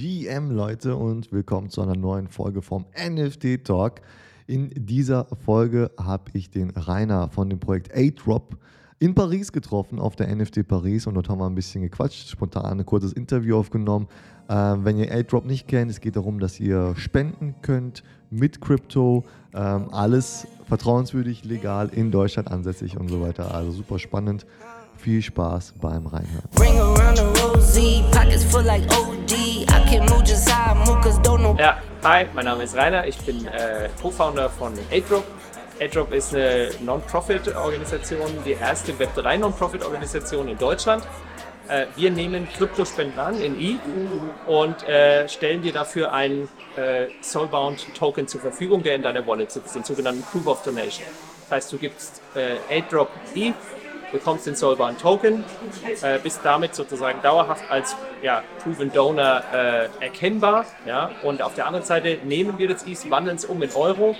GM, Leute, und willkommen zu einer neuen Folge vom NFT Talk. In dieser Folge habe ich den Rainer von dem Projekt A-Drop in Paris getroffen, auf der NFT Paris, und dort haben wir ein bisschen gequatscht, spontan ein kurzes Interview aufgenommen. Ähm, wenn ihr A-Drop nicht kennt, es geht darum, dass ihr spenden könnt mit Crypto, ähm, alles vertrauenswürdig, legal, in Deutschland ansässig und so weiter. Also super spannend. Viel Spaß beim Reinhören. Ja, hi, mein Name ist Rainer, ich bin äh, Co-Founder von AidDrop. AidDrop ist eine Non-Profit-Organisation, die erste Web3-Non-Profit-Organisation in Deutschland. Äh, wir nehmen Kryptospenden an in E und äh, stellen dir dafür einen äh, Soulbound Token zur Verfügung, der in deiner Wallet sitzt, den sogenannten Proof of Donation. Das heißt, du gibst äh, AidDrop E bekommst den Soulbound Token, äh, bist damit sozusagen dauerhaft als ja, Proven Donor äh, erkennbar. Ja? Und auf der anderen Seite nehmen wir das ETH, wandeln es um in Euro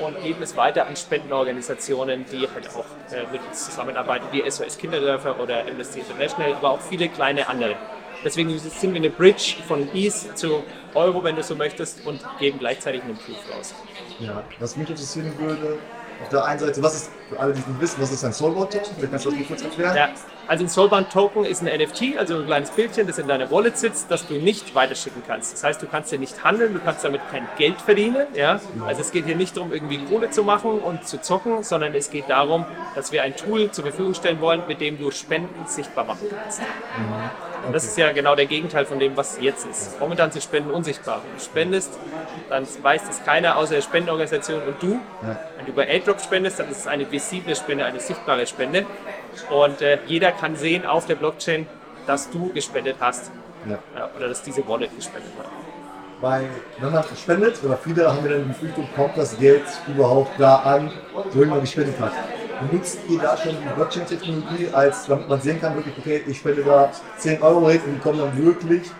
und geben es weiter an Spendenorganisationen, die halt auch äh, mit uns zusammenarbeiten, wie SOS Kinderdörfer oder Amnesty International, aber auch viele kleine andere. Deswegen sind wir eine Bridge von ETH zu Euro, wenn du so möchtest, und geben gleichzeitig einen Proof raus. Ja, was mich interessieren würde, auf der einen Seite, was ist, für alle, die nicht wissen, was ist ein Soulbound-Token? Vielleicht kannst du das kurz erklären? Ja, also ein Soulbound-Token ist ein NFT, also ein kleines Bildchen, das in deiner Wallet sitzt, das du nicht weiterschicken kannst. Das heißt, du kannst ja nicht handeln, du kannst damit kein Geld verdienen. Ja? Also es geht hier nicht darum, irgendwie Kohle zu machen und zu zocken, sondern es geht darum, dass wir ein Tool zur Verfügung stellen wollen, mit dem du Spenden sichtbar machen kannst. Mhm. Und das ist ja genau der Gegenteil von dem, was jetzt ist. Momentan sind Spenden unsichtbar. Wenn du spendest, dann weiß das keiner außer der Spendenorganisation und du. Ja. Wenn du bei AidDrop spendest, dann ist es eine visible Spende, eine sichtbare Spende. Und äh, jeder kann sehen auf der Blockchain, dass du gespendet hast. Ja. oder dass diese Wallet gespendet hat. Weil, man spendet, oder viele haben ja dann die Befürchtung, kommt das Geld überhaupt da an, wo man gespendet hat benutzt ihr da schon die Blockchain-Technologie, als damit man sehen kann, wirklich, okay, ich spende da 10 Euro und die kommen dann wirklich,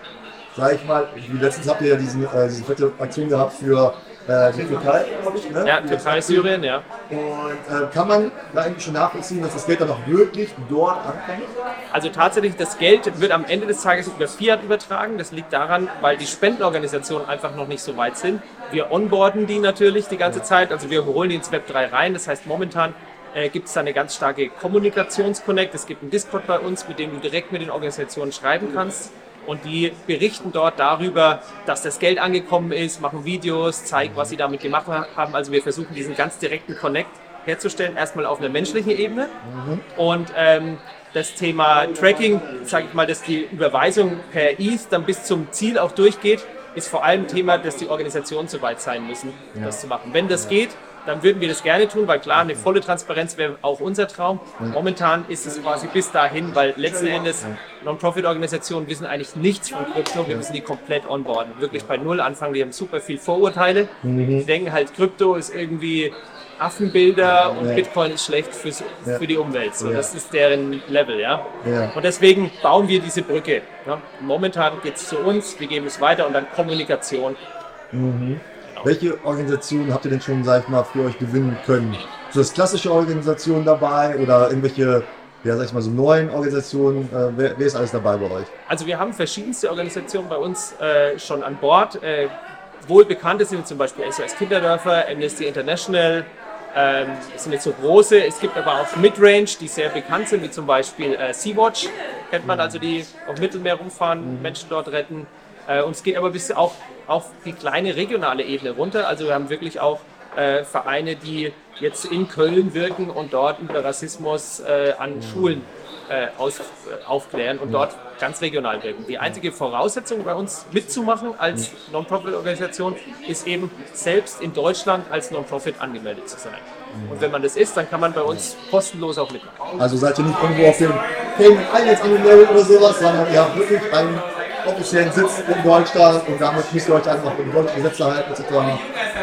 sag ich mal, wie letztens habt ihr ja diesen, äh, diese fette Aktion gehabt für äh, die Türkei, glaube ich. Ne? Ja, Türkei, Syrien, ja. Und äh, kann man da eigentlich schon nachvollziehen, dass das Geld dann auch wirklich dort ankommt? Also tatsächlich, das Geld wird am Ende des Tages über Fiat übertragen. Das liegt daran, weil die Spendenorganisationen einfach noch nicht so weit sind. Wir onboarden die natürlich die ganze Zeit, also wir holen die ins Web 3 rein. Das heißt, momentan äh, gibt es da eine ganz starke Kommunikationsconnect. Es gibt einen Discord bei uns, mit dem du direkt mit den Organisationen schreiben kannst. Und die berichten dort darüber, dass das Geld angekommen ist, machen Videos, zeigen, was sie damit gemacht haben. Also wir versuchen diesen ganz direkten Connect herzustellen, erstmal auf einer menschlichen Ebene. Mhm. Und ähm, das Thema Tracking, sage ich mal, dass die Überweisung per ETH dann bis zum Ziel auch durchgeht, ist vor allem Thema, dass die Organisationen so weit sein müssen, ja. das zu machen. Wenn das ja. geht, dann würden wir das gerne tun, weil klar, eine volle Transparenz wäre auch unser Traum. Momentan ist es quasi bis dahin, weil letzten Endes Non-Profit-Organisationen wissen eigentlich nichts von Krypto, wir müssen die komplett onboarden. Wirklich bei Null anfangen, die haben super viel Vorurteile. Mhm. Die denken halt, Krypto ist irgendwie Affenbilder und Bitcoin ist schlecht fürs, für die Umwelt. So, Das ist deren Level, ja? Und deswegen bauen wir diese Brücke. Momentan geht es zu uns, wir geben es weiter und dann Kommunikation. Mhm. Welche Organisationen habt ihr denn schon, sag ich mal, für euch gewinnen können? So das klassische Organisationen dabei oder irgendwelche ja, sag ich mal, so neuen Organisationen, äh, wer, wer, ist alles dabei bei euch? Also wir haben verschiedenste Organisationen bei uns äh, schon an Bord. Äh, wohl bekannte sind zum Beispiel SOS Kinderdörfer, Amnesty International, ähm, das sind jetzt so große. Es gibt aber auch Midrange, die sehr bekannt sind, wie zum Beispiel äh, Sea-Watch, kennt man, also die auf Mittelmeer rumfahren, mhm. Menschen dort retten. Äh, und es geht aber bis auch auf die kleine regionale Ebene runter. Also wir haben wirklich auch äh, Vereine, die jetzt in Köln wirken und dort über Rassismus äh, an mhm. Schulen äh, aus, äh, aufklären und dort ganz regional wirken. Die einzige Voraussetzung bei uns mitzumachen als mhm. Non-Profit-Organisation ist eben selbst in Deutschland als Non-Profit angemeldet zu sein. Mhm. Und wenn man das ist, dann kann man bei uns kostenlos auch mitmachen. Also seid ihr nicht irgendwo auf dem Payment Islands angemeldet oder sowas, sondern ihr habt wirklich einen offiziellen Sitz in Deutschland und damit müsst ihr euch einfach mit deutschen Gesetze halten etc.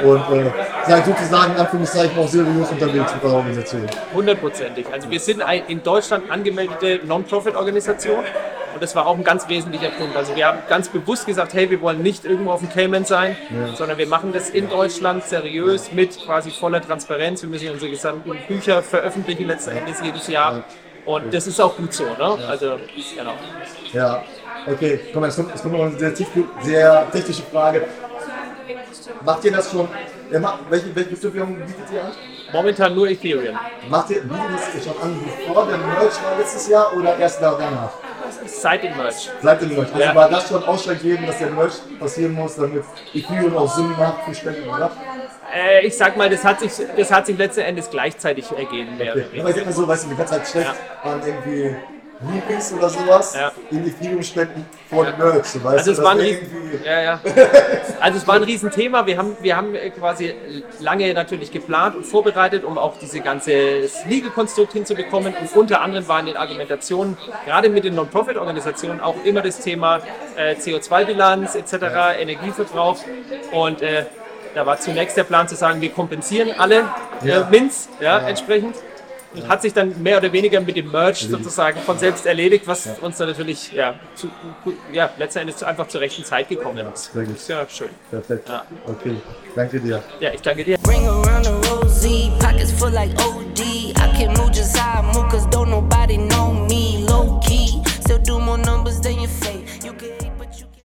Und äh, seid sozusagen in Anführungszeichen auch seriös unterwegs mit eurer Organisation. Hundertprozentig. Also wir sind eine in Deutschland angemeldete Non-Profit-Organisation. Und das war auch ein ganz wesentlicher Punkt. Also wir haben ganz bewusst gesagt, hey, wir wollen nicht irgendwo auf dem Cayman sein, ja. sondern wir machen das in Deutschland seriös mit quasi voller Transparenz. Wir müssen unsere gesamten Bücher veröffentlichen letzten Endes jedes Jahr. Und das ist auch gut so, ne? Also, genau. Ja, Okay, komm, jetzt kommt, jetzt kommt noch eine sehr, tief, sehr technische Frage. Macht ihr das schon? Ja, macht, welche, welche Kryptowährung bietet ihr an? Momentan nur Ethereum. Macht ihr, bietet ihr das schon an, bevor der Merch war letztes Jahr oder erst danach? Seit dem Merch. Seit dem Merch. Also Ja. war das schon ausschlaggebend, dass der Merch passieren muss, damit Ethereum auch Sinn macht für Spenden, oder? Äh, ich sag mal, das hat sich, das hat sich letzten Endes gleichzeitig ergeben. Okay. Aber ich sag mal so, weißt du, die ganze Zeit schlecht waren irgendwie Groupies oder sowas Ja. in Ethereum spenden vor dem Merch. So, weißt Also es war ein Riesen, ja, ja. Also es war ein Riesenthema. Wir haben, wir haben quasi lange natürlich geplant und vorbereitet, um auch diese ganze Legal-Konstrukt hinzubekommen. Und unter anderem waren in den Argumentationen, gerade mit den Non-Profit-Organisationen, auch immer das Thema äh, CO2-Bilanz etc., Energieverbrauch. Und äh, da war zunächst der Plan zu sagen, wir kompensieren alle äh, Ja. Mints ja, entsprechend. Und hat sich dann mehr oder weniger mit dem Merch sozusagen von selbst erledigt, was uns dann natürlich ja, zu, ja, letzten Endes einfach zur rechten Zeit gekommen ist. Sehr gut. Ist ja schön. Perfekt. Ja. Okay, danke dir. Ja, ich danke dir. Ring around the rosy, pockets full like can